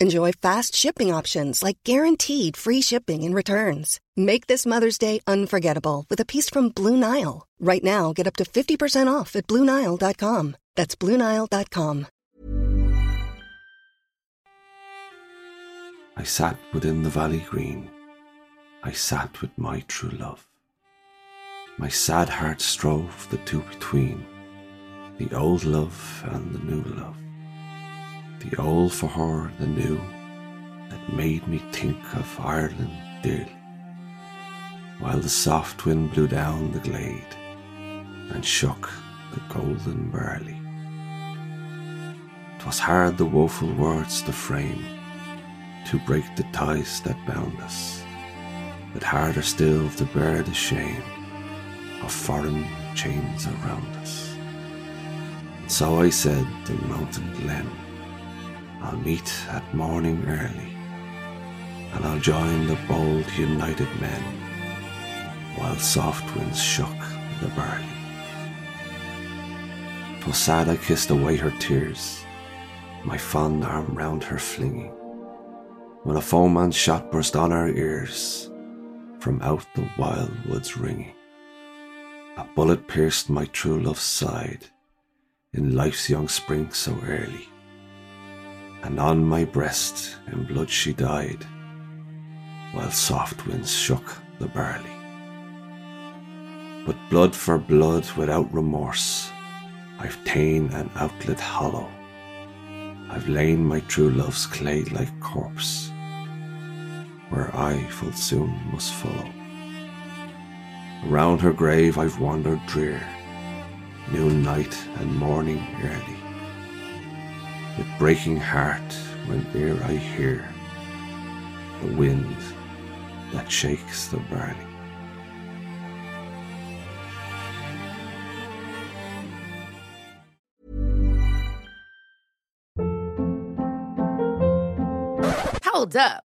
Enjoy fast shipping options like guaranteed free shipping and returns. Make this Mother's Day unforgettable with a piece from Blue Nile. Right now, get up to 50% off at BlueNile.com. That's BlueNile.com. I sat within the valley green. I sat with my true love. My sad heart strove the two between the old love and the new love. The old for her, the new, that made me think of Ireland dearly. While the soft wind blew down the glade and shook the golden barley. 'Twas hard the woeful words to frame to break the ties that bound us, but harder still to bear the shame of foreign chains around us. And so I said to Mountain Glen, I'll meet at morning early, and I'll join the bold united men, while soft winds shook the barley. I kissed away her tears, my fond arm round her flinging when a foeman's shot burst on our ears from out the wild woods ringing. A bullet pierced my true love's side in life's young spring so early, and on my breast in blood she died, while soft winds shook the barley. But blood for blood without remorse, I've ta'en an outlet hollow. I've lain my true love's clay like corpse where I full soon must follow. Around her grave I've wandered drear, noon, night, and morning early, with breaking heart whene'er I hear the wind that shakes the barley. Hold up.